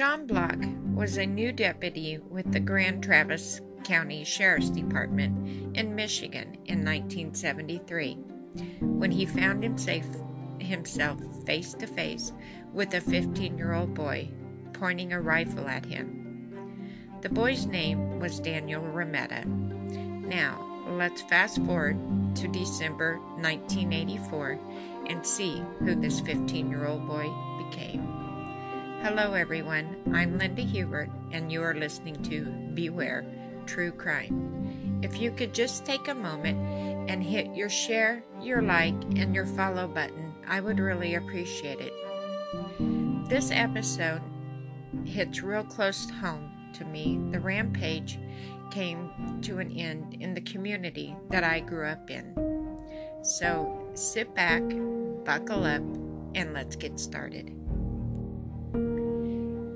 John Block was a new deputy with the Grand Traverse County Sheriff's Department in Michigan in 1973 when he found himself, himself face to face with a 15 year old boy pointing a rifle at him. The boy's name was Daniel Remeta. Now, let's fast forward to December 1984 and see who this 15 year old boy became. Hello, everyone. I'm Linda Hubert, and you are listening to Beware True Crime. If you could just take a moment and hit your share, your like, and your follow button, I would really appreciate it. This episode hits real close home to me. The rampage came to an end in the community that I grew up in. So sit back, buckle up, and let's get started.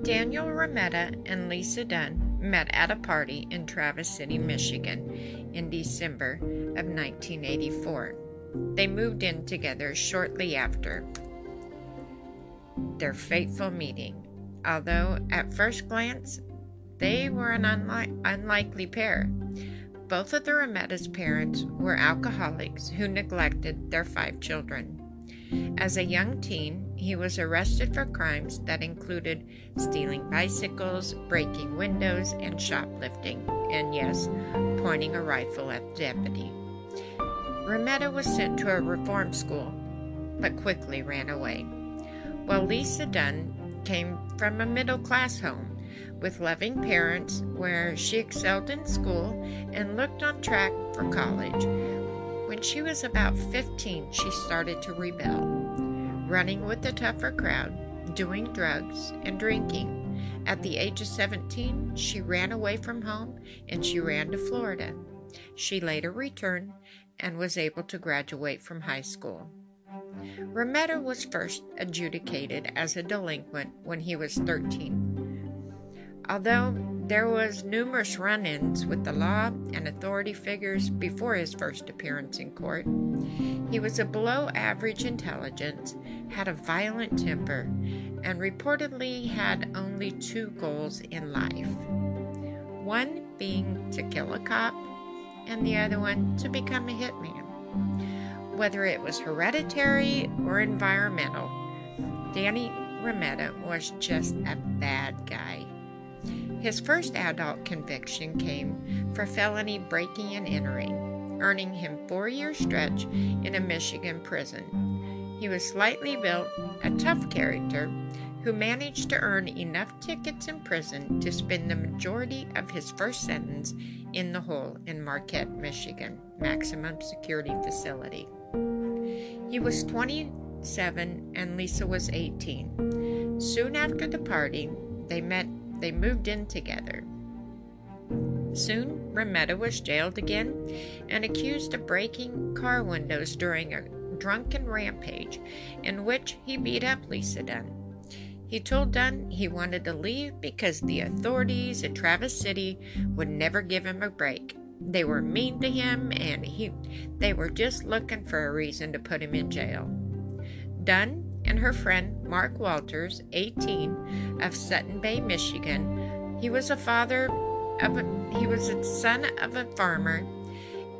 Daniel Remeta and Lisa Dunn met at a party in Traverse City, Michigan in December of 1984. They moved in together shortly after their fateful meeting, although at first glance they were an unli- unlikely pair. Both of the Remeta's parents were alcoholics who neglected their five children. As a young teen, he was arrested for crimes that included stealing bicycles, breaking windows, and shoplifting, and yes, pointing a rifle at the deputy. Remeta was sent to a reform school, but quickly ran away. While Lisa Dunn came from a middle class home with loving parents where she excelled in school and looked on track for college, when she was about 15, she started to rebel, running with the tougher crowd, doing drugs, and drinking. At the age of 17, she ran away from home and she ran to Florida. She later returned and was able to graduate from high school. Remeta was first adjudicated as a delinquent when he was 13. Although there was numerous run-ins with the law and authority figures before his first appearance in court. He was a below average intelligence, had a violent temper, and reportedly had only two goals in life. One being to kill a cop, and the other one to become a hitman. Whether it was hereditary or environmental, Danny Remeta was just a bad guy. His first adult conviction came for felony breaking and entering, earning him four year stretch in a Michigan prison. He was slightly built, a tough character, who managed to earn enough tickets in prison to spend the majority of his first sentence in the hole in Marquette, Michigan, maximum security facility. He was 27 and Lisa was 18. Soon after the party, they met they moved in together. Soon, Remeta was jailed again and accused of breaking car windows during a drunken rampage in which he beat up Lisa Dunn. He told Dunn he wanted to leave because the authorities at Traverse City would never give him a break. They were mean to him and he they were just looking for a reason to put him in jail. Dunn and her friend Mark Walters, 18, of Sutton Bay, Michigan. He was a father of a, he was a son of a farmer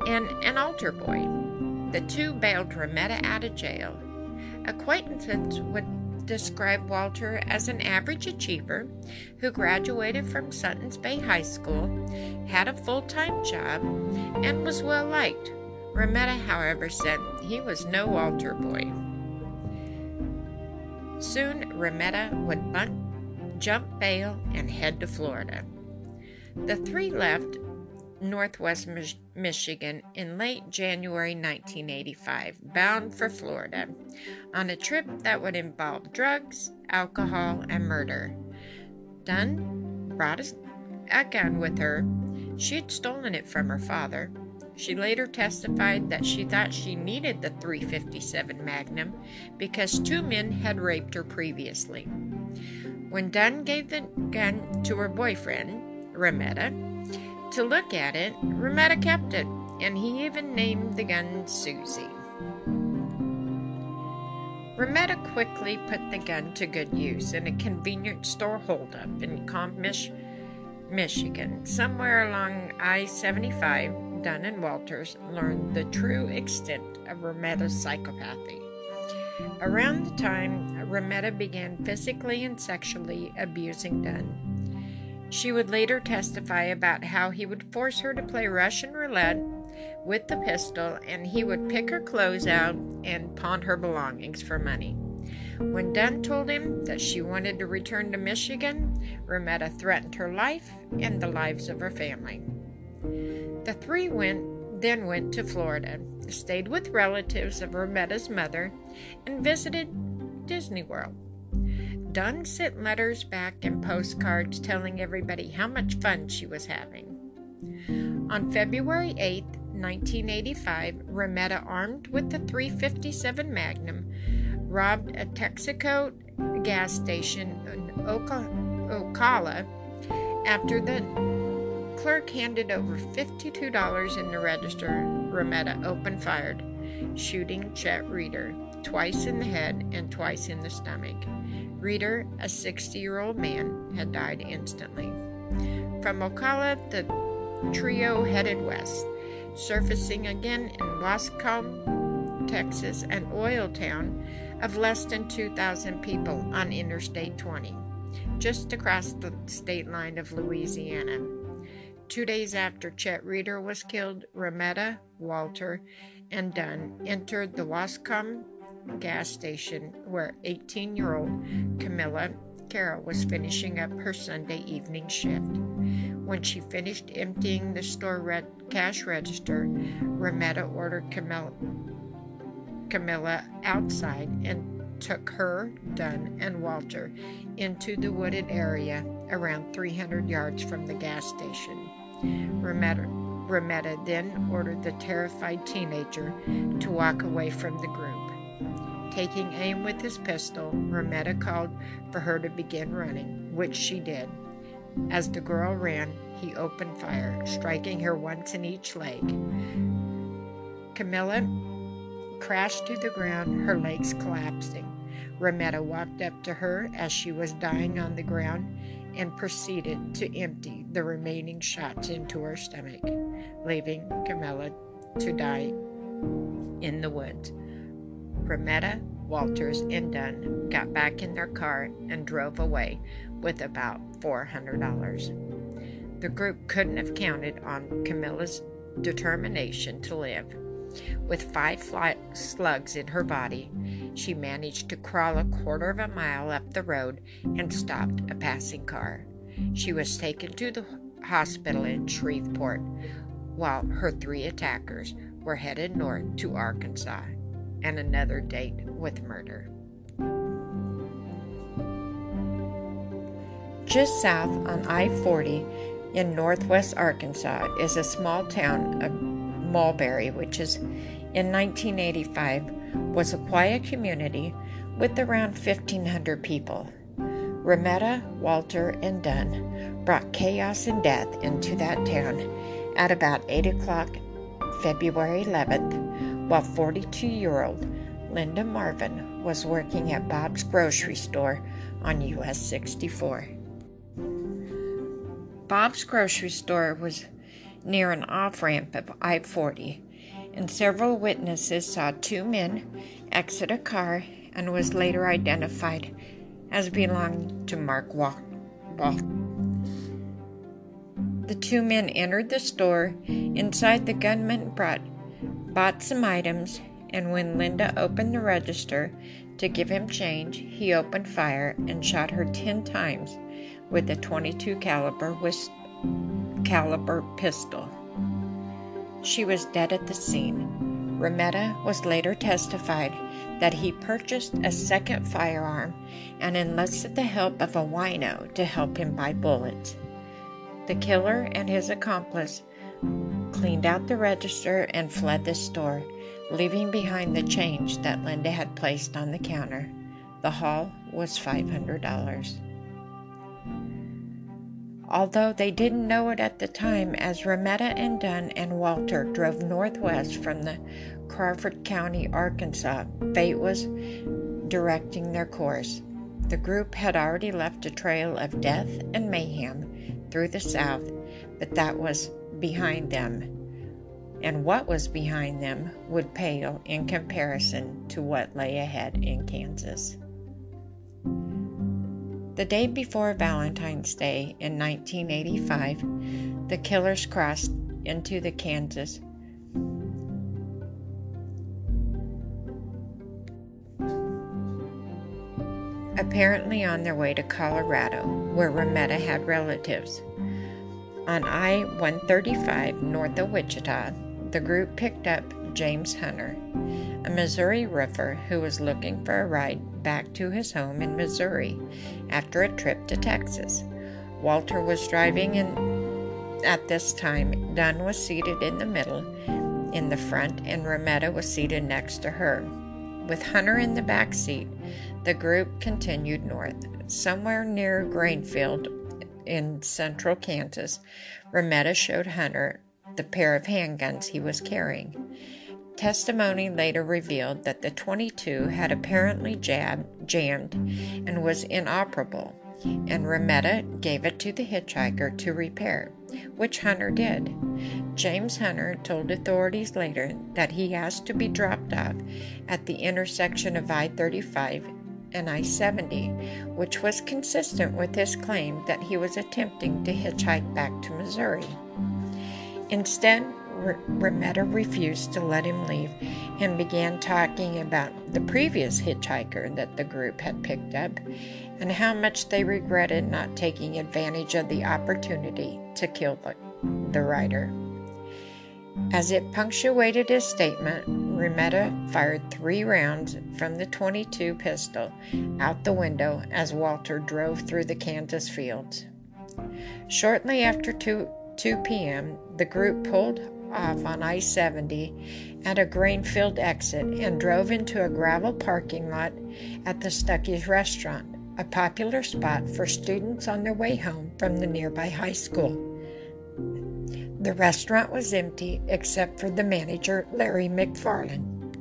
and an altar boy. The two bailed Remeta out of jail. Acquaintances would describe Walter as an average achiever who graduated from Sutton's Bay High School, had a full time job, and was well liked. Remeta, however, said he was no altar boy. Soon, Remeta would bunt, jump bail and head to Florida. The three left Northwest Mich- Michigan in late January 1985, bound for Florida, on a trip that would involve drugs, alcohol, and murder. Dunn brought a gun with her. She had stolen it from her father. She later testified that she thought she needed the 357 Magnum because two men had raped her previously. When Dunn gave the gun to her boyfriend, Remeta, to look at it, Remeta kept it, and he even named the gun Susie. Remeta quickly put the gun to good use in a convenience store holdup in Commish, Michigan. Somewhere along I 75, Dunn and Walters learned the true extent of Remeta's psychopathy. Around the time, Remeta began physically and sexually abusing Dunn. She would later testify about how he would force her to play Russian roulette with the pistol and he would pick her clothes out and pawn her belongings for money. When Dunn told him that she wanted to return to Michigan, Remeta threatened her life and the lives of her family. The three went then went to Florida, stayed with relatives of Remeta's mother, and visited Disney World. Dunn sent letters back and postcards telling everybody how much fun she was having. On February 8, 1985, Remeta, armed with the 357 Magnum, robbed a Texaco gas station in Ocala after the clerk handed over $52 in the register. Remeta opened fired, shooting Chet Reeder twice in the head and twice in the stomach. Reeder, a 60 year old man, had died instantly. From Ocala, the trio headed west, surfacing again in Waskom, Texas, an oil town of less than 2,000 people on Interstate 20, just across the state line of Louisiana. Two days after Chet Reeder was killed, Remeta, Walter, and Dunn entered the Waskom gas station where 18 year old Camilla Carroll was finishing up her Sunday evening shift. When she finished emptying the store cash register, Remeta ordered Camilla, Camilla outside and took her, Dunn, and Walter into the wooded area around 300 yards from the gas station. Remeta, Remeta then ordered the terrified teenager to walk away from the group. Taking aim with his pistol, Remeta called for her to begin running, which she did. As the girl ran, he opened fire, striking her once in each leg. Camilla crashed to the ground, her legs collapsing. Remeta walked up to her as she was dying on the ground and proceeded to empty the remaining shots into her stomach, leaving Camilla to die in the woods. Remeta, Walters, and Dunn got back in their car and drove away with about $400. The group couldn't have counted on Camilla's determination to live. With five slugs in her body, she managed to crawl a quarter of a mile up the road and stopped a passing car. She was taken to the hospital in Shreveport, while her three attackers were headed north to Arkansas and another date with murder. Just south on I 40 in northwest Arkansas is a small town of Mulberry, which is in 1985 was a quiet community with around 1,500 people. Remeta, Walter, and Dunn brought chaos and death into that town at about 8 o'clock February 11th, while 42 year old Linda Marvin was working at Bob's grocery store on US 64. Bob's grocery store was near an off ramp of I 40, and several witnesses saw two men exit a car and was later identified as belonging to Mark Wall. The two men entered the store. Inside, the gunman brought, bought some items, and when Linda opened the register to give him change, he opened fire and shot her 10 times with a 22 caliber, caliber pistol. She was dead at the scene. Remeta was later testified that he purchased a second firearm and enlisted the help of a wino to help him buy bullets. The killer and his accomplice cleaned out the register and fled the store, leaving behind the change that Linda had placed on the counter. The haul was $500 although they didn't know it at the time, as Remeta and Dunn and Walter drove northwest from the Crawford County, Arkansas. Fate was directing their course. The group had already left a trail of death and mayhem through the South, but that was behind them. And what was behind them would pale in comparison to what lay ahead in Kansas. The day before Valentine's Day in 1985, the killers crossed into the Kansas apparently on their way to Colorado, where Remeta had relatives. On I 135 north of Wichita, the group picked up James Hunter, a Missouri roofer who was looking for a ride back to his home in Missouri after a trip to Texas. Walter was driving, and at this time, Dunn was seated in the middle in the front, and Remeta was seated next to her. With Hunter in the back seat, the group continued north. Somewhere near Grainfield in central Kansas, Remeta showed Hunter the pair of handguns he was carrying. Testimony later revealed that the 22 had apparently jab, jammed and was inoperable, and Remeta gave it to the hitchhiker to repair, which Hunter did. James Hunter told authorities later that he asked to be dropped off at the intersection of I 35 and I 70, which was consistent with his claim that he was attempting to hitchhike back to Missouri. Instead, Remeta refused to let him leave and began talking about the previous hitchhiker that the group had picked up and how much they regretted not taking advantage of the opportunity to kill the, the rider. As it punctuated his statement, Remeta fired three rounds from the 22 pistol out the window as Walter drove through the Kansas fields. Shortly after 2, 2 p.m., the group pulled off on I 70 at a Grainfield exit and drove into a gravel parking lot at the Stuckey's restaurant, a popular spot for students on their way home from the nearby high school. The restaurant was empty except for the manager, Larry McFarland.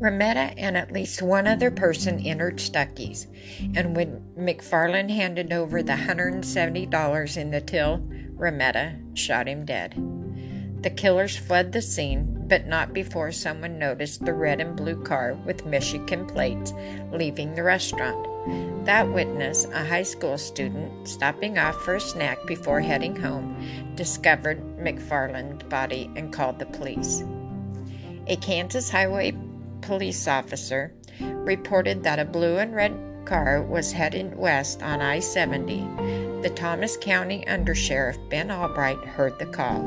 Remeta and at least one other person entered Stuckey's, and when McFarland handed over the $170 in the till, Remeta shot him dead. The killers fled the scene, but not before someone noticed the red and blue car with Michigan plates leaving the restaurant. That witness, a high school student stopping off for a snack before heading home, discovered McFarland's body and called the police. A Kansas Highway police officer reported that a blue and red car was heading west on I 70. The Thomas County Undersheriff Ben Albright heard the call.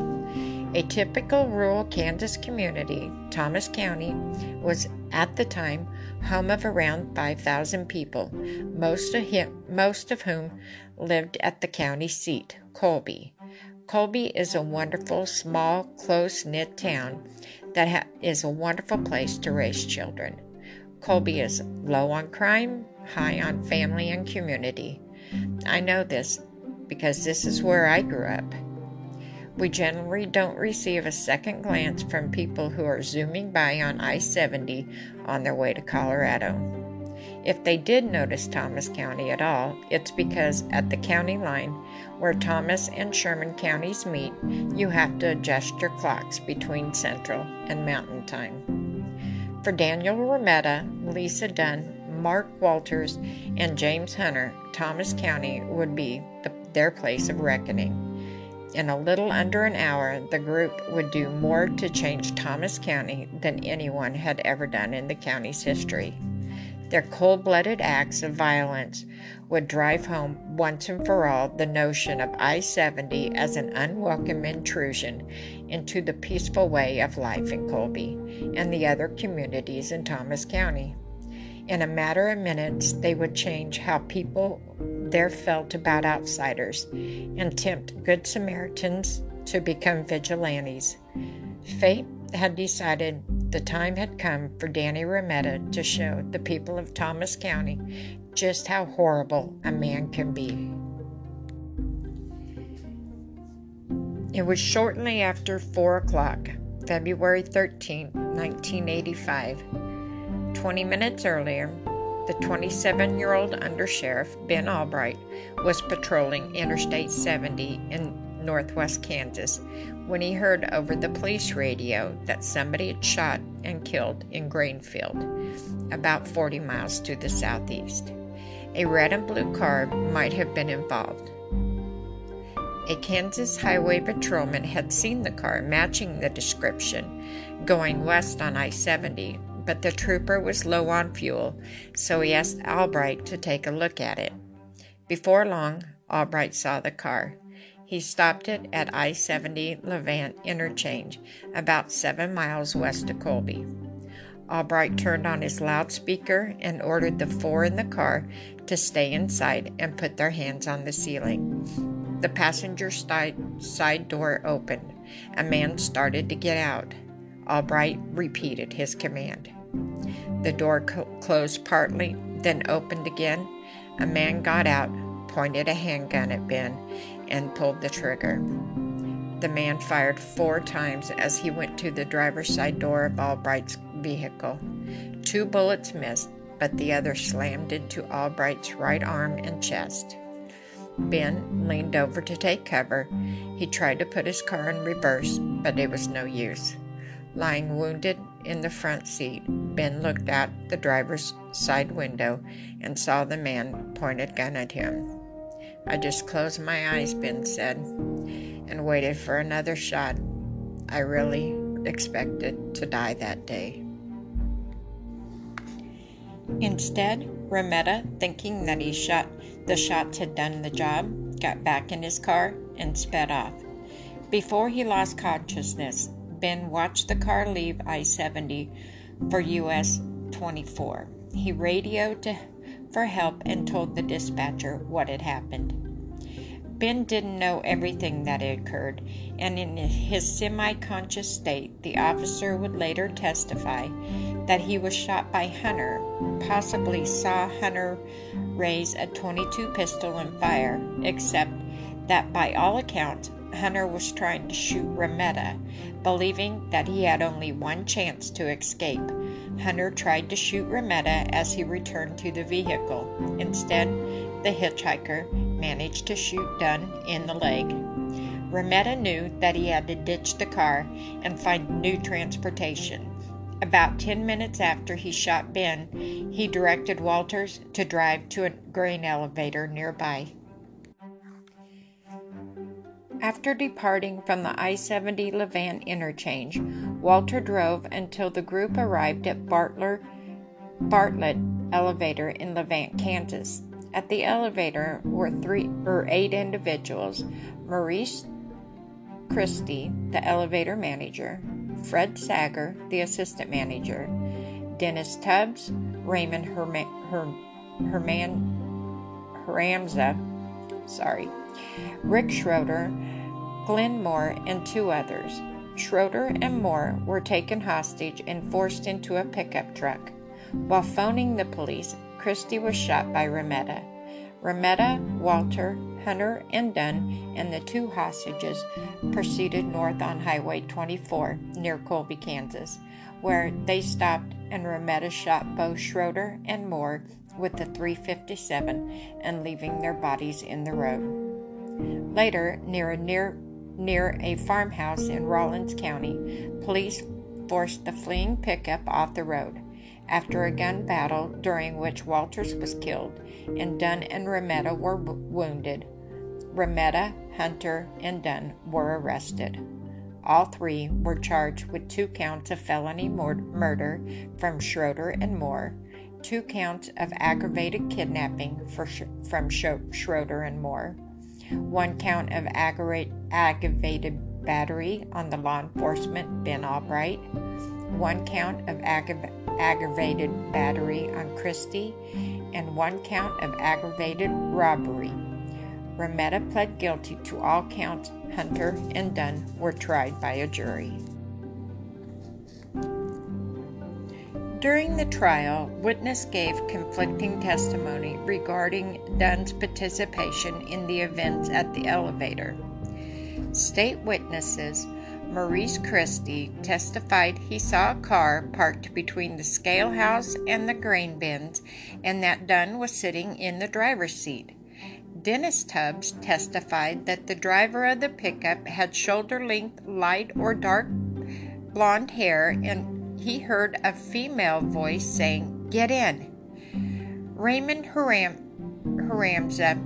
A typical rural Kansas community, Thomas County was at the time home of around 5,000 people, most of, him, most of whom lived at the county seat, Colby. Colby is a wonderful, small, close knit town that ha- is a wonderful place to raise children. Colby is low on crime, high on family and community. I know this because this is where I grew up. We generally don't receive a second glance from people who are zooming by on I 70 on their way to Colorado. If they did notice Thomas County at all, it's because at the county line, where Thomas and Sherman counties meet, you have to adjust your clocks between Central and Mountain Time. For Daniel Remeta, Lisa Dunn, Mark Walters, and James Hunter, Thomas County would be the, their place of reckoning. In a little under an hour, the group would do more to change Thomas County than anyone had ever done in the county's history. Their cold blooded acts of violence would drive home once and for all the notion of I 70 as an unwelcome intrusion into the peaceful way of life in Colby and the other communities in Thomas County. In a matter of minutes, they would change how people there felt about outsiders and tempt good Samaritans to become vigilantes. Fate had decided the time had come for Danny Remeta to show the people of Thomas County just how horrible a man can be. It was shortly after 4 o'clock, February 13, 1985. 20 minutes earlier, the 27 year old undersheriff Ben Albright was patrolling Interstate 70 in northwest Kansas when he heard over the police radio that somebody had shot and killed in Grainfield, about 40 miles to the southeast. A red and blue car might have been involved. A Kansas highway patrolman had seen the car matching the description going west on I 70, but the trooper was low on fuel, so he asked Albright to take a look at it. Before long, Albright saw the car. He stopped it at I 70 Levant interchange, about seven miles west of Colby. Albright turned on his loudspeaker and ordered the four in the car to stay inside and put their hands on the ceiling. The passenger side door opened. A man started to get out. Albright repeated his command. The door co- closed partly, then opened again. A man got out, pointed a handgun at Ben, and pulled the trigger. The man fired four times as he went to the driver's side door of Albright's vehicle. Two bullets missed, but the other slammed into Albright's right arm and chest. Ben leaned over to take cover. He tried to put his car in reverse, but it was no use. Lying wounded in the front seat, Ben looked out the driver's side window and saw the man point a gun at him. I just closed my eyes, Ben said, and waited for another shot. I really expected to die that day. Instead, Remeta, thinking that he shot the shots had done the job, got back in his car and sped off. Before he lost consciousness, Ben watched the car leave I 70 for US 24. He radioed for help and told the dispatcher what had happened. Ben didn't know everything that had occurred, and in his semi conscious state, the officer would later testify that he was shot by Hunter, possibly saw Hunter raise a 22 pistol and fire, except that by all accounts, Hunter was trying to shoot Remeta, believing that he had only one chance to escape. Hunter tried to shoot Remeta as he returned to the vehicle. Instead, the hitchhiker managed to shoot Dunn in the leg. Remeta knew that he had to ditch the car and find new transportation. About 10 minutes after he shot Ben, he directed Walters to drive to a grain elevator nearby. After departing from the I 70 Levant interchange, Walter drove until the group arrived at Bartler, Bartlett Elevator in Levant, Kansas. At the elevator were three or eight individuals Maurice Christie, the elevator manager, Fred Sager, the assistant manager, Dennis Tubbs, Raymond Herman, Herman Haramza, sorry, Rick Schroeder, Glenn Moore, and two others. Schroeder and Moore were taken hostage and forced into a pickup truck. While phoning the police, Christie was shot by Remeta. Remeta, Walter, Hunter, and Dunn and the two hostages proceeded north on Highway 24 near Colby, Kansas, where they stopped and Remeta shot both Schroeder and Moore with the 357 and leaving their bodies in the road. Later, near a near near a farmhouse in Rawlins County, police forced the fleeing pickup off the road. After a gun battle during which Walters was killed and Dunn and Remeta were wounded, Remeta, Hunter, and Dunn were arrested. All three were charged with two counts of felony murder from Schroeder and Moore, two counts of aggravated kidnapping Sh- from Sh- Schroeder and Moore, one count of aggravated battery on the law enforcement Ben Albright, one count of aggravated battery on Christie, and one count of aggravated robbery. Remeta pled guilty to all counts. Hunter and Dunn were tried by a jury. During the trial, witness gave conflicting testimony regarding Dunn's participation in the events at the elevator. State witnesses Maurice Christie, testified he saw a car parked between the scale house and the grain bins and that Dunn was sitting in the driver's seat. Dennis Tubbs testified that the driver of the pickup had shoulder length light or dark blonde hair and he heard a female voice saying, Get in. Raymond Haram- Haramza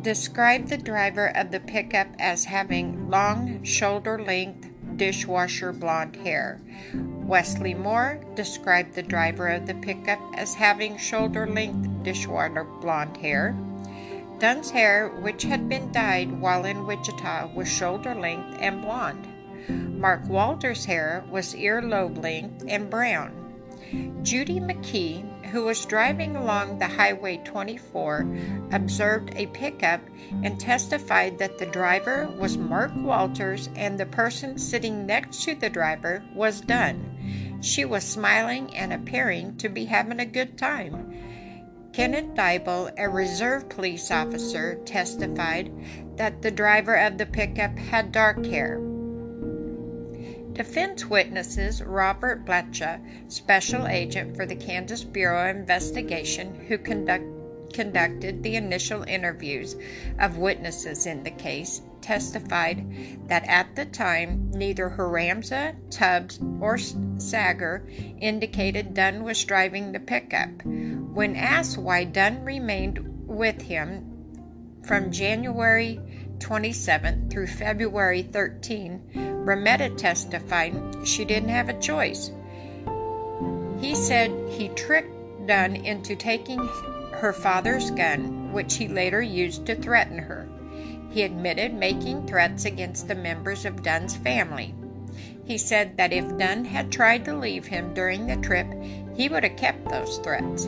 described the driver of the pickup as having long shoulder length dishwasher blonde hair. Wesley Moore described the driver of the pickup as having shoulder length dishwasher blonde hair. Dunn's hair, which had been dyed while in Wichita, was shoulder length and blonde. Mark Walter's hair was earlobe length and brown. Judy McKee who was driving along the Highway 24, observed a pickup and testified that the driver was Mark Walters and the person sitting next to the driver was Dunn. She was smiling and appearing to be having a good time. Kenneth Dybel, a reserve police officer, testified that the driver of the pickup had dark hair. Defense witnesses Robert Bleccia, special agent for the Kansas Bureau of Investigation, who conduct, conducted the initial interviews of witnesses in the case, testified that at the time neither Haramza, Tubbs, or Sager indicated Dunn was driving the pickup. When asked why Dunn remained with him from January 27 through February 13, Remeta testified she didn't have a choice. He said he tricked Dunn into taking her father's gun, which he later used to threaten her. He admitted making threats against the members of Dunn's family. He said that if Dunn had tried to leave him during the trip, he would have kept those threats.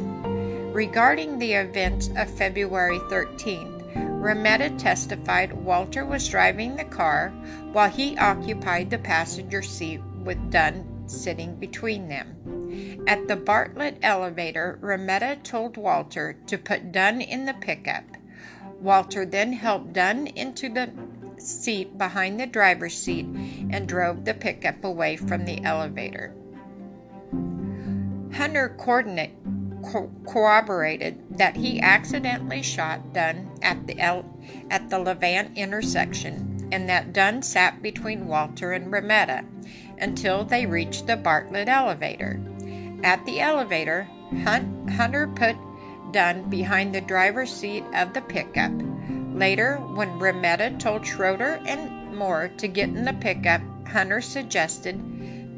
Regarding the events of February 13th, Remeta testified Walter was driving the car while he occupied the passenger seat with Dunn sitting between them. At the Bartlett elevator, Remeta told Walter to put Dunn in the pickup. Walter then helped Dunn into the seat behind the driver's seat and drove the pickup away from the elevator. Hunter coordinate co- corroborated that he accidentally shot Dunn at the at the Levant intersection and that Dunn sat between Walter and Remeta until they reached the Bartlett elevator. At the elevator, Hunt- Hunter put Dunn behind the driver's seat of the pickup. Later, when Remeta told Schroeder and Moore to get in the pickup, Hunter suggested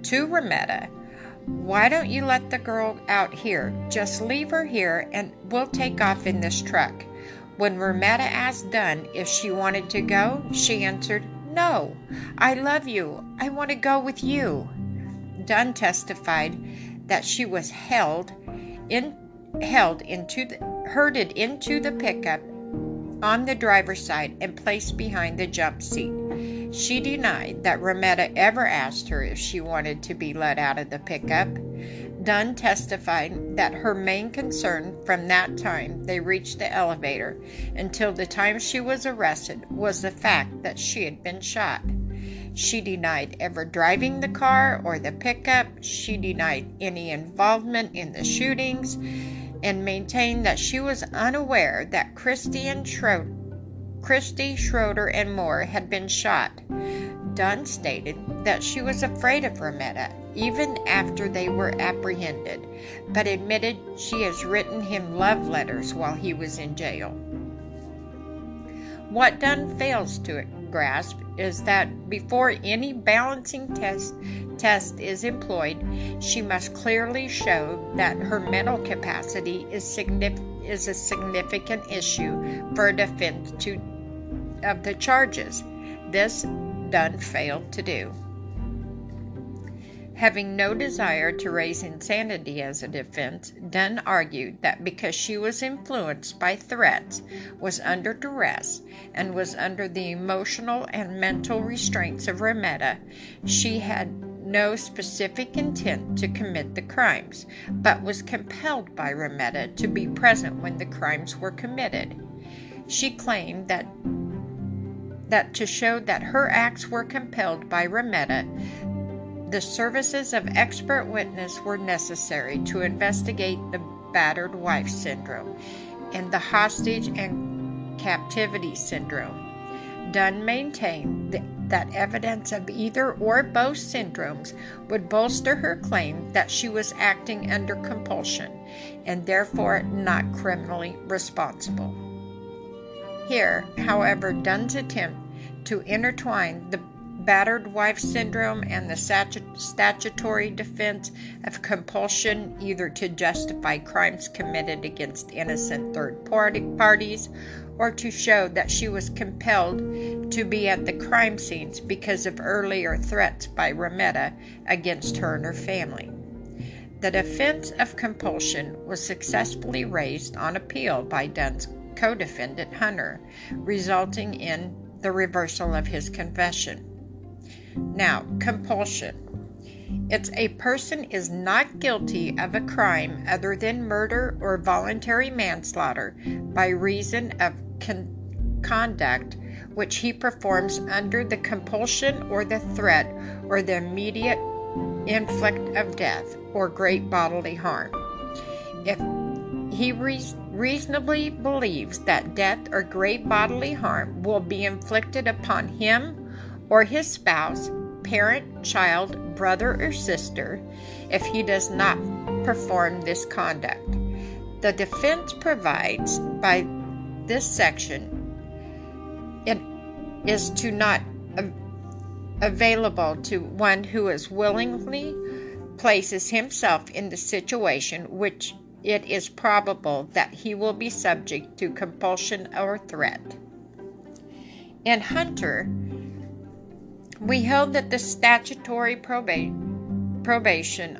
to Remeta why don't you let the girl out here? Just leave her here and we'll take off in this truck. When Remeta asked Dunn if she wanted to go, she answered, No, I love you. I want to go with you. Dunn testified that she was held in held into the herded into the pickup on the driver's side and placed behind the jump seat. She denied that Remeta ever asked her if she wanted to be let out of the pickup. Dunn testified that her main concern from that time they reached the elevator until the time she was arrested was the fact that she had been shot. She denied ever driving the car or the pickup. She denied any involvement in the shootings and maintained that she was unaware that Christian Schroeder Christie, Schroeder, and Moore had been shot. Dunn stated that she was afraid of Remeta even after they were apprehended, but admitted she has written him love letters while he was in jail. What Dunn fails to grasp is that before any balancing test test is employed, she must clearly show that her mental capacity is significant is a significant issue for a defense to of the charges. This Dunn failed to do. Having no desire to raise insanity as a defense, Dunn argued that because she was influenced by threats, was under duress, and was under the emotional and mental restraints of Remeta, she had no specific intent to commit the crimes, but was compelled by Remeta to be present when the crimes were committed. She claimed that that to show that her acts were compelled by Remeta, the services of expert witness were necessary to investigate the battered wife syndrome and the hostage and captivity syndrome. Dunn maintained that evidence of either or both syndromes would bolster her claim that she was acting under compulsion and therefore not criminally responsible. Here, however, Dunn's attempt to intertwine the battered wife syndrome and the statutory defense of compulsion either to justify crimes committed against innocent third party parties or to show that she was compelled to be at the crime scenes because of earlier threats by Remeta against her and her family. The defense of compulsion was successfully raised on appeal by Dunn's co defendant Hunter, resulting in the reversal of his confession. Now, compulsion. It's a person is not guilty of a crime other than murder or voluntary manslaughter by reason of con- conduct which he performs under the compulsion or the threat or the immediate inflict of death or great bodily harm. If he re- reasonably believes that death or great bodily harm will be inflicted upon him or his spouse, parent, child, brother, or sister if he does not perform this conduct. The defense provides by this section it is to not available to one who is willingly places himself in the situation which it is probable that he will be subject to compulsion or threat. In Hunter, we held that the statutory probation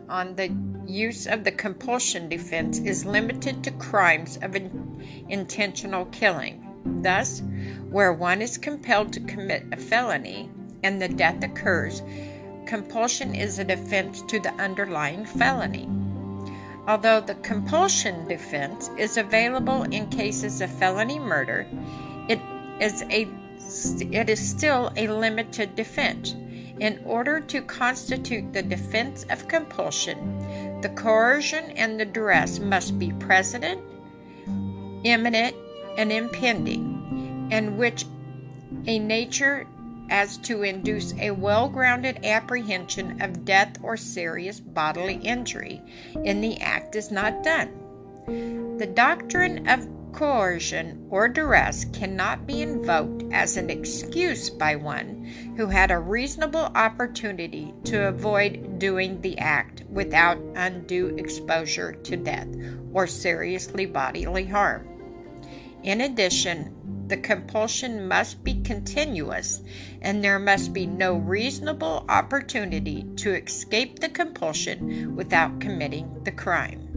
on the use of the compulsion defense is limited to crimes of in- intentional killing. Thus, where one is compelled to commit a felony and the death occurs, compulsion is a defense to the underlying felony. Although the compulsion defense is available in cases of felony murder, it is a it is still a limited defense. In order to constitute the defense of compulsion, the coercion and the duress must be present, imminent, and impending, and which a nature as to induce a well grounded apprehension of death or serious bodily injury in the act is not done. The doctrine of coercion, or duress cannot be invoked as an excuse by one who had a reasonable opportunity to avoid doing the act without undue exposure to death or seriously bodily harm. In addition, the compulsion must be continuous, and there must be no reasonable opportunity to escape the compulsion without committing the crime.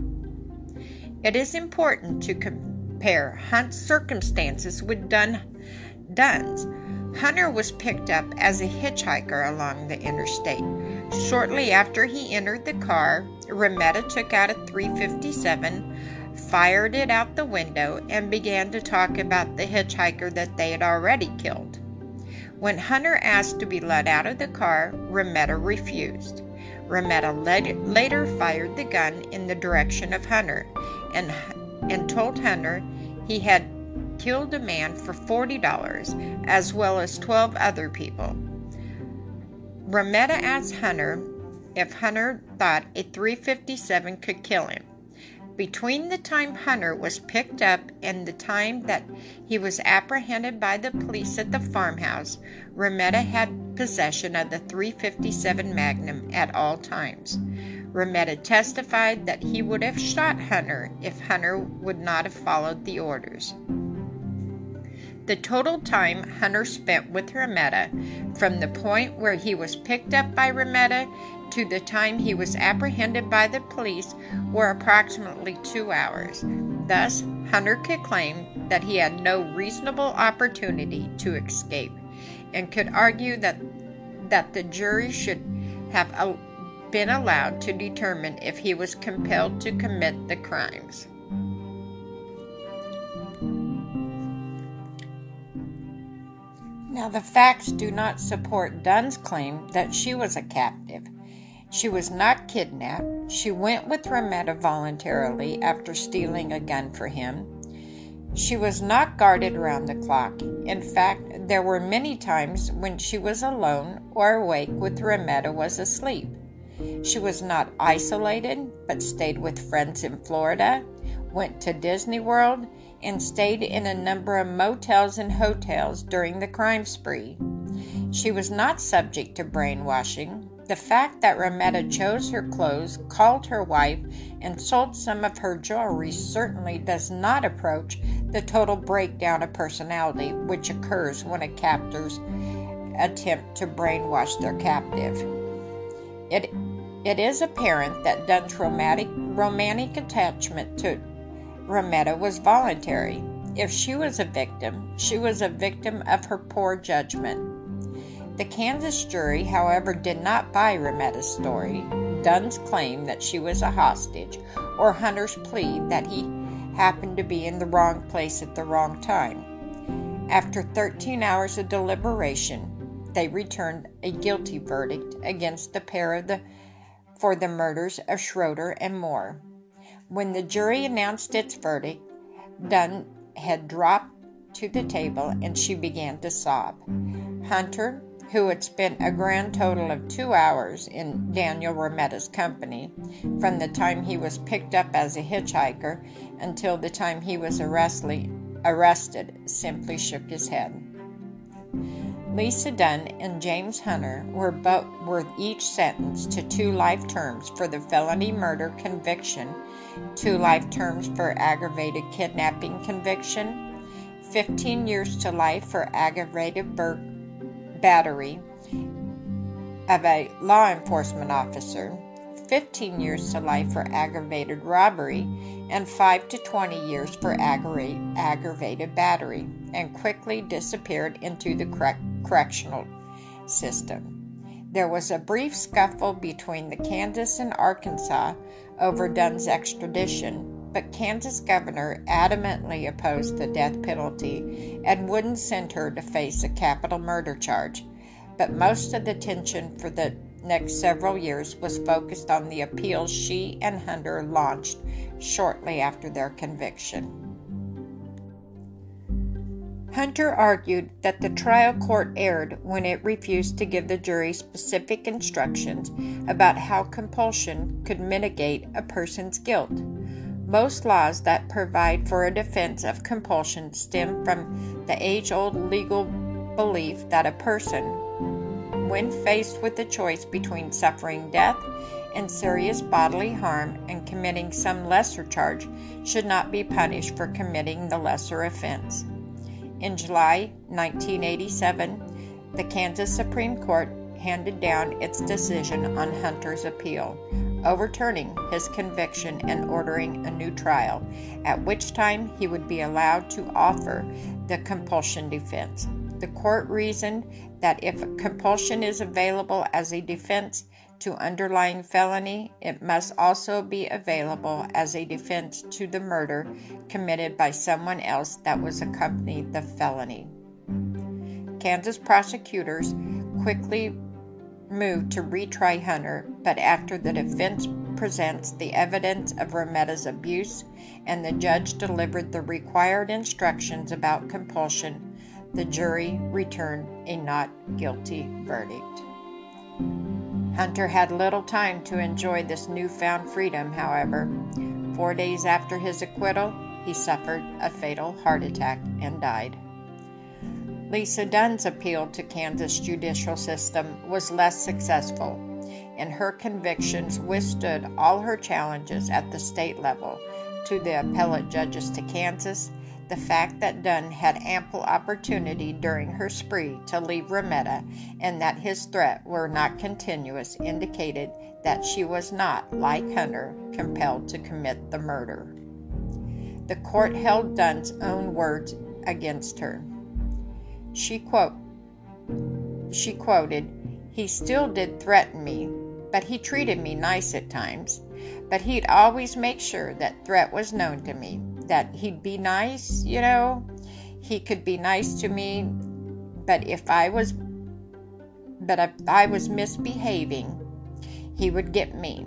It is important to compare Hunt's circumstances with Dunn, Dunn's. Hunter was picked up as a hitchhiker along the interstate. Shortly after he entered the car, Remeta took out a 357, fired it out the window, and began to talk about the hitchhiker that they had already killed. When Hunter asked to be let out of the car, Remeta refused. Remeta later fired the gun in the direction of Hunter and, and told Hunter he had killed a man for $40 as well as 12 other people. Remeta asked Hunter if Hunter thought a 357 could kill him. Between the time Hunter was picked up and the time that he was apprehended by the police at the farmhouse, Remeta had possession of the 357 Magnum at all times. Remeta testified that he would have shot Hunter if Hunter would not have followed the orders. The total time Hunter spent with Remeta from the point where he was picked up by Remeta to the time he was apprehended by the police were approximately two hours. Thus, Hunter could claim that he had no reasonable opportunity to escape and could argue that, that the jury should have been allowed to determine if he was compelled to commit the crimes. Now, the facts do not support Dunn's claim that she was a captive. She was not kidnapped. She went with Remeta voluntarily after stealing a gun for him. She was not guarded around the clock. In fact, there were many times when she was alone or awake with Remeta was asleep. She was not isolated, but stayed with friends in Florida, went to Disney World, and stayed in a number of motels and hotels during the crime spree. She was not subject to brainwashing. The fact that Remeta chose her clothes, called her wife, and sold some of her jewelry certainly does not approach the total breakdown of personality which occurs when a captor's attempt to brainwash their captive. It, it is apparent that Dunn's romantic, romantic attachment to Remeta was voluntary. If she was a victim, she was a victim of her poor judgment. The Kansas jury, however, did not buy Remeta's story, Dunn's claim that she was a hostage, or Hunter's plea that he happened to be in the wrong place at the wrong time. After 13 hours of deliberation, they returned a guilty verdict against the pair the, for the murders of Schroeder and Moore. When the jury announced its verdict, Dunn had dropped to the table and she began to sob. Hunter, who had spent a grand total of two hours in Daniel Remeta's company from the time he was picked up as a hitchhiker until the time he was arrested, simply shook his head. Lisa Dunn and James Hunter were both were each sentenced to two life terms for the felony murder conviction, two life terms for aggravated kidnapping conviction, 15 years to life for aggravated bur- battery of a law enforcement officer, 15 years to life for aggravated robbery, and 5 to 20 years for aggravated battery, and quickly disappeared into the correct correctional system. There was a brief scuffle between the Kansas and Arkansas over Dunn's extradition, but Kansas governor adamantly opposed the death penalty and wouldn't send her to face a capital murder charge. But most of the tension for the next several years was focused on the appeals she and Hunter launched shortly after their conviction. Hunter argued that the trial court erred when it refused to give the jury specific instructions about how compulsion could mitigate a person's guilt. Most laws that provide for a defense of compulsion stem from the age old legal belief that a person, when faced with the choice between suffering death and serious bodily harm and committing some lesser charge, should not be punished for committing the lesser offense. In July 1987, the Kansas Supreme Court handed down its decision on Hunter's appeal, overturning his conviction and ordering a new trial, at which time he would be allowed to offer the compulsion defense. The court reasoned that if compulsion is available as a defense, to underlying felony, it must also be available as a defense to the murder committed by someone else that was accompanied the felony. Kansas prosecutors quickly moved to retry Hunter, but after the defense presents the evidence of Remeta's abuse and the judge delivered the required instructions about compulsion, the jury returned a not guilty verdict. Hunter had little time to enjoy this newfound freedom, however. Four days after his acquittal, he suffered a fatal heart attack and died. Lisa Dunn's appeal to Kansas judicial system was less successful, and her convictions withstood all her challenges at the state level to the appellate judges to Kansas the fact that Dunn had ample opportunity during her spree to leave Remeta and that his threats were not continuous indicated that she was not, like Hunter, compelled to commit the murder. The court held Dunn's own words against her. She quote she quoted, He still did threaten me, but he treated me nice at times. But he'd always make sure that threat was known to me that he'd be nice, you know. He could be nice to me, but if I was but if I was misbehaving, he would get me.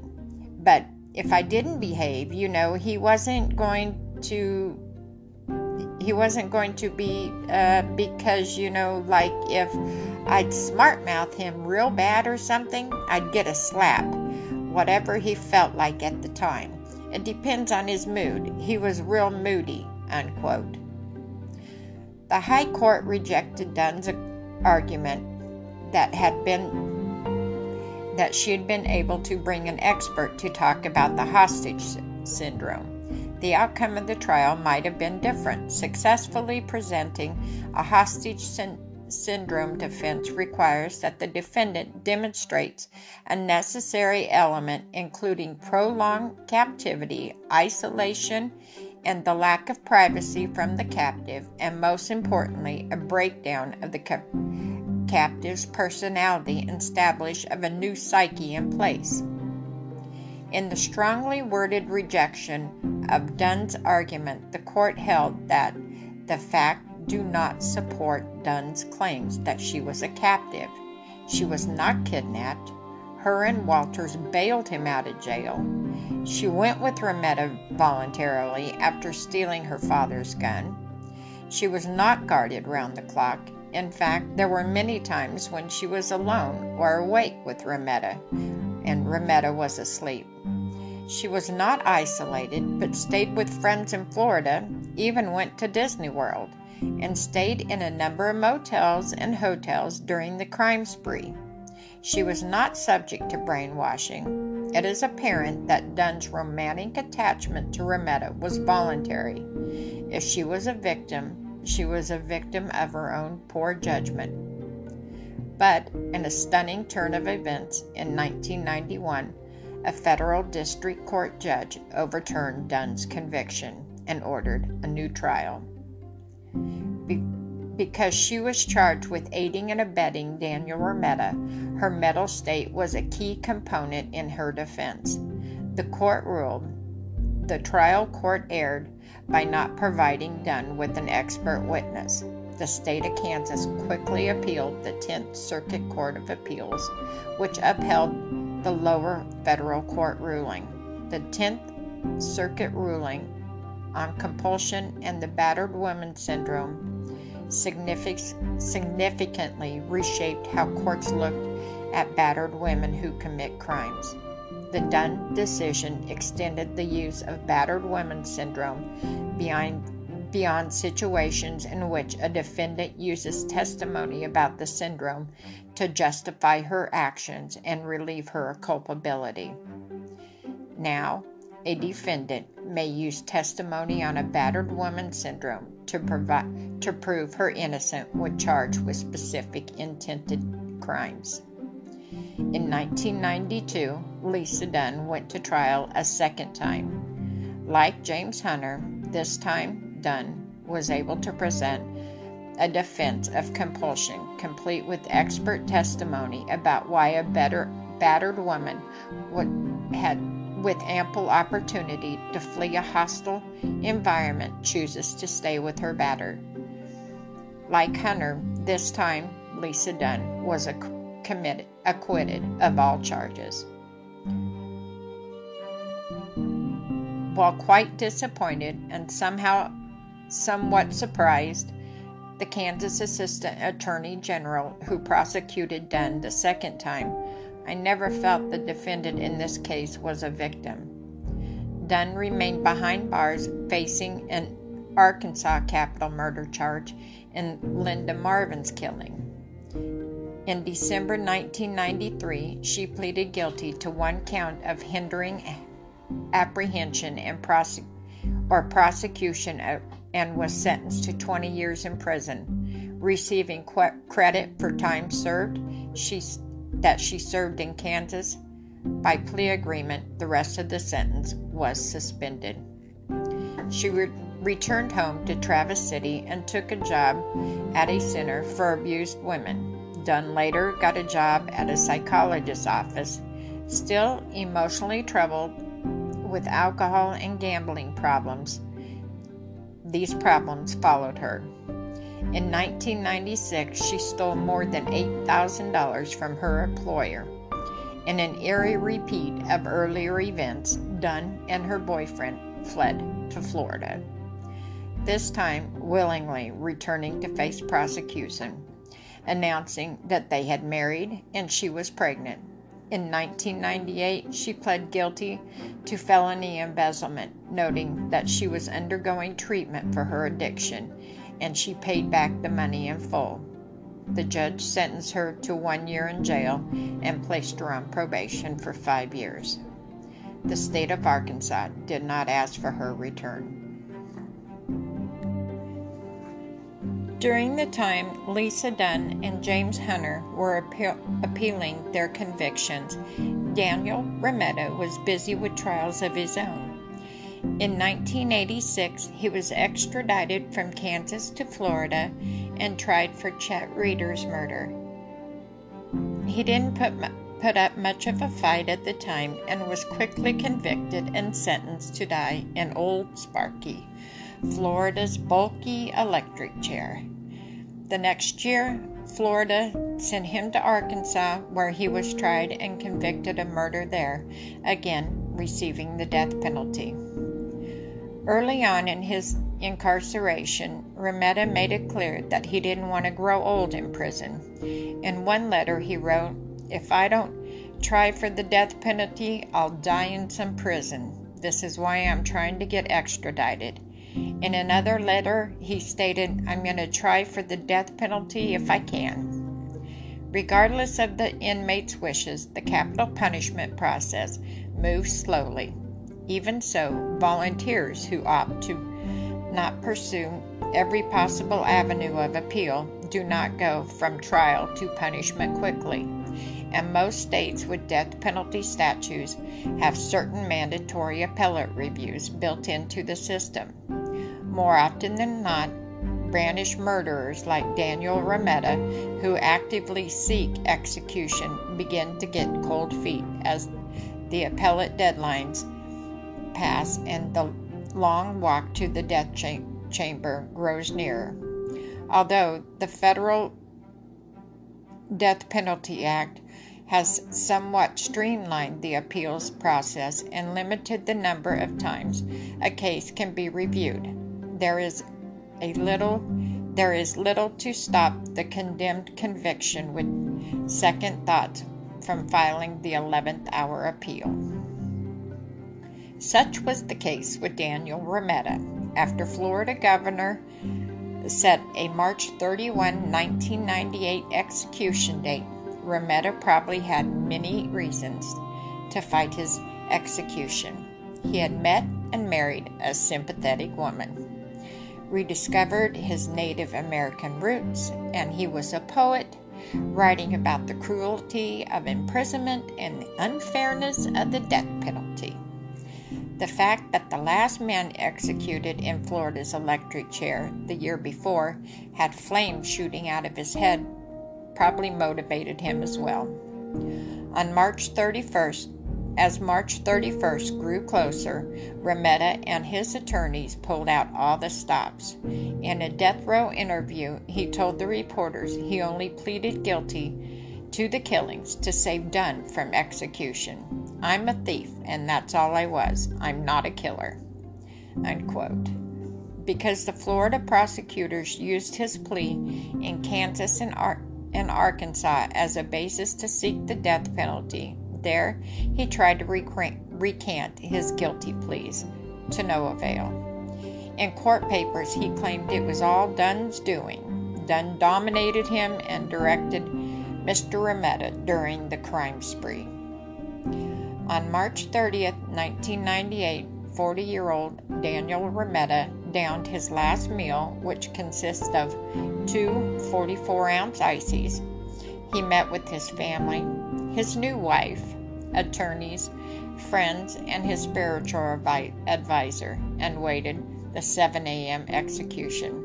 But if I didn't behave, you know, he wasn't going to he wasn't going to be uh, because you know like if i'd smart mouth him real bad or something i'd get a slap whatever he felt like at the time it depends on his mood. He was real moody unquote. The high court rejected dunn's argument that had been that she had been able to bring an expert to talk about the hostage syndrome. The outcome of the trial might have been different. Successfully presenting a hostage syn- syndrome defense requires that the defendant demonstrates a necessary element, including prolonged captivity, isolation, and the lack of privacy from the captive, and most importantly, a breakdown of the cap- captive's personality and establish of a new psyche in place. In the strongly worded rejection of Dunn's argument, the court held that the fact do not support Dunn's claims that she was a captive. She was not kidnapped. Her and Walters bailed him out of jail. She went with Remeta voluntarily after stealing her father's gun. She was not guarded round the clock. In fact, there were many times when she was alone or awake with Remeta, and Remeta was asleep. She was not isolated, but stayed with friends in Florida, even went to Disney World, and stayed in a number of motels and hotels during the crime spree. She was not subject to brainwashing. It is apparent that Dunn's romantic attachment to Remeta was voluntary. If she was a victim, she was a victim of her own poor judgment. But in a stunning turn of events in 1991, a federal district court judge overturned Dunn's conviction and ordered a new trial. Be- because she was charged with aiding and abetting Daniel Remeta, her mental state was a key component in her defense. The court ruled the trial court erred by not providing Dunn with an expert witness. The state of Kansas quickly appealed the 10th Circuit Court of Appeals, which upheld the lower federal court ruling. The 10th Circuit ruling on compulsion and the battered woman syndrome significantly reshaped how courts looked at battered women who commit crimes. The Dunn decision extended the use of battered woman syndrome beyond beyond situations in which a defendant uses testimony about the syndrome to justify her actions and relieve her culpability. Now, a defendant may use testimony on a battered woman syndrome to, provide, to prove her innocent when charged with specific intended crimes. In 1992, Lisa Dunn went to trial a second time. Like James Hunter, this time Dunn was able to present a defense of compulsion, complete with expert testimony about why a better, battered woman would, had, with ample opportunity to flee a hostile environment, chooses to stay with her batter. Like Hunter, this time Lisa Dunn was committed, acquitted of all charges. While quite disappointed and somehow somewhat surprised, the Kansas Assistant Attorney General who prosecuted Dunn the second time, I never felt the defendant in this case was a victim. Dunn remained behind bars facing an Arkansas capital murder charge in Linda Marvin's killing. In December 1993, she pleaded guilty to one count of hindering apprehension and or prosecution and was sentenced to 20 years in prison, receiving qu- credit for time served she, that she served in Kansas. By plea agreement, the rest of the sentence was suspended. She re- returned home to Traverse City and took a job at a center for abused women. Dunn later got a job at a psychologist's office, still emotionally troubled with alcohol and gambling problems these problems followed her. In 1996, she stole more than $8,000 from her employer. In an eerie repeat of earlier events, Dunn and her boyfriend fled to Florida, this time willingly returning to face prosecution, announcing that they had married and she was pregnant. In 1998, she pled guilty to felony embezzlement, noting that she was undergoing treatment for her addiction and she paid back the money in full. The judge sentenced her to one year in jail and placed her on probation for five years. The state of Arkansas did not ask for her return. During the time Lisa Dunn and James Hunter were appeal- appealing their convictions, Daniel Remeta was busy with trials of his own. In 1986, he was extradited from Kansas to Florida and tried for Chet Reeder's murder. He didn't put, put up much of a fight at the time and was quickly convicted and sentenced to die in Old Sparky, Florida's bulky electric chair. The next year, Florida sent him to Arkansas, where he was tried and convicted of murder there, again receiving the death penalty. Early on in his incarceration, Remeta made it clear that he didn't want to grow old in prison. In one letter, he wrote, If I don't try for the death penalty, I'll die in some prison. This is why I'm trying to get extradited. In another letter, he stated, I'm going to try for the death penalty if I can. Regardless of the inmate's wishes, the capital punishment process moves slowly. Even so, volunteers who opt to not pursue every possible avenue of appeal do not go from trial to punishment quickly. And most states with death penalty statutes have certain mandatory appellate reviews built into the system. More often than not, brandished murderers like Daniel Remeta, who actively seek execution, begin to get cold feet as the appellate deadlines pass and the long walk to the death cha- chamber grows nearer. Although the Federal Death Penalty Act has somewhat streamlined the appeals process and limited the number of times a case can be reviewed. There is a little there is little to stop the condemned conviction with second thoughts from filing the 11th hour appeal. Such was the case with Daniel Remeta After Florida governor set a March 31, 1998 execution date, Remeta probably had many reasons to fight his execution. He had met and married a sympathetic woman, rediscovered his Native American roots, and he was a poet writing about the cruelty of imprisonment and the unfairness of the death penalty. The fact that the last man executed in Florida's electric chair the year before had flames shooting out of his head probably motivated him as well. On March 31st, as March 31st grew closer, Remeta and his attorneys pulled out all the stops. In a death row interview, he told the reporters he only pleaded guilty to the killings to save Dunn from execution. I'm a thief, and that's all I was. I'm not a killer. Unquote. Because the Florida prosecutors used his plea in Kansas and, Ar- and Arkansas as a basis to seek the death penalty, there he tried to recant, his guilty pleas to no avail. In court papers, he claimed it was all Dunn's doing. Dunn dominated him and directed Mr. Remeta during the crime spree. On March 30, 1998, 40 year old Daniel Remeta downed his last meal, which consists of two 44 ounce ices. He met with his family, his new wife, attorneys, friends, and his spiritual advisor, and waited the 7 a.m. execution.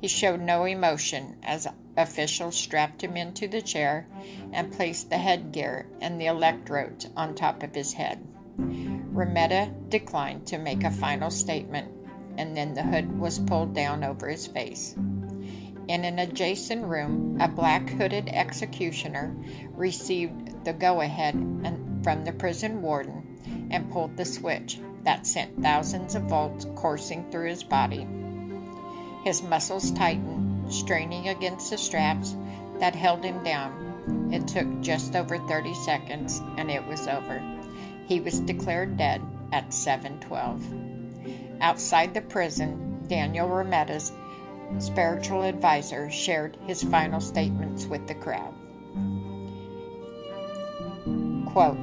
He showed no emotion as officials strapped him into the chair and placed the headgear and the electrodes on top of his head. Remeta declined to make a final statement, and then the hood was pulled down over his face. In an adjacent room, a black hooded executioner received the go ahead from the prison warden and pulled the switch that sent thousands of volts coursing through his body. His muscles tightened, straining against the straps that held him down. It took just over 30 seconds and it was over. He was declared dead at 712. Outside the prison, Daniel Remeta's spiritual advisor shared his final statements with the crowd. Quote,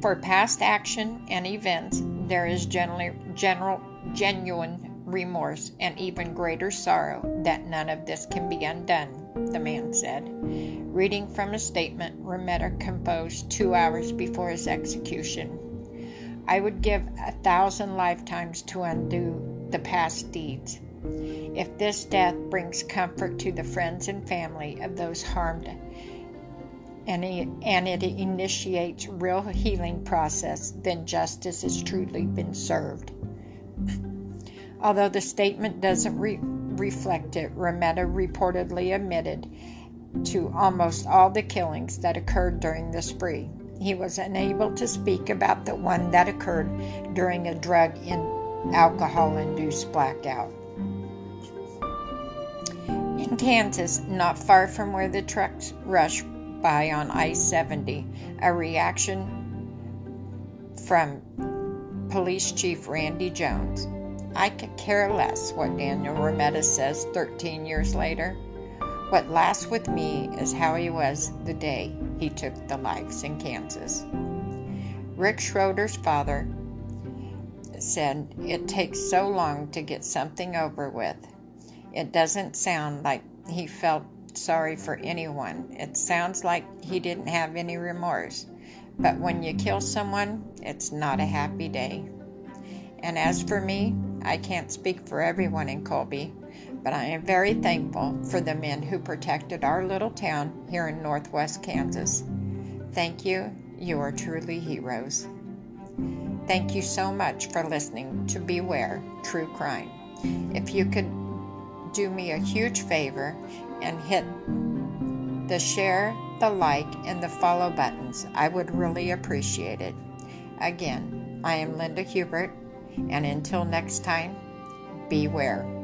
For past action and events, there is generally, general, genuine remorse and even greater sorrow that none of this can be undone, the man said. Reading from a statement Remeta composed two hours before his execution. I would give a thousand lifetimes to undo the past deeds. If this death brings comfort to the friends and family of those harmed and, and it initiates real healing process, then justice has truly been served. Although the statement doesn't re- reflect it, Remeta reportedly admitted to almost all the killings that occurred during the spree. He was unable to speak about the one that occurred during a drug and alcohol induced blackout. In Kansas, not far from where the trucks rush by on I 70, a reaction from Police Chief Randy Jones. I could care less what Daniel Remeta says 13 years later. What lasts with me is how he was the day he took the lives in Kansas. Rick Schroeder's father said, It takes so long to get something over with. It doesn't sound like he felt sorry for anyone. It sounds like he didn't have any remorse. But when you kill someone, it's not a happy day. And as for me, I can't speak for everyone in Colby, but I am very thankful for the men who protected our little town here in northwest Kansas. Thank you. You are truly heroes. Thank you so much for listening to Beware True Crime. If you could do me a huge favor and hit the share, the like, and the follow buttons. I would really appreciate it. Again, I am Linda Hubert, and until next time, beware.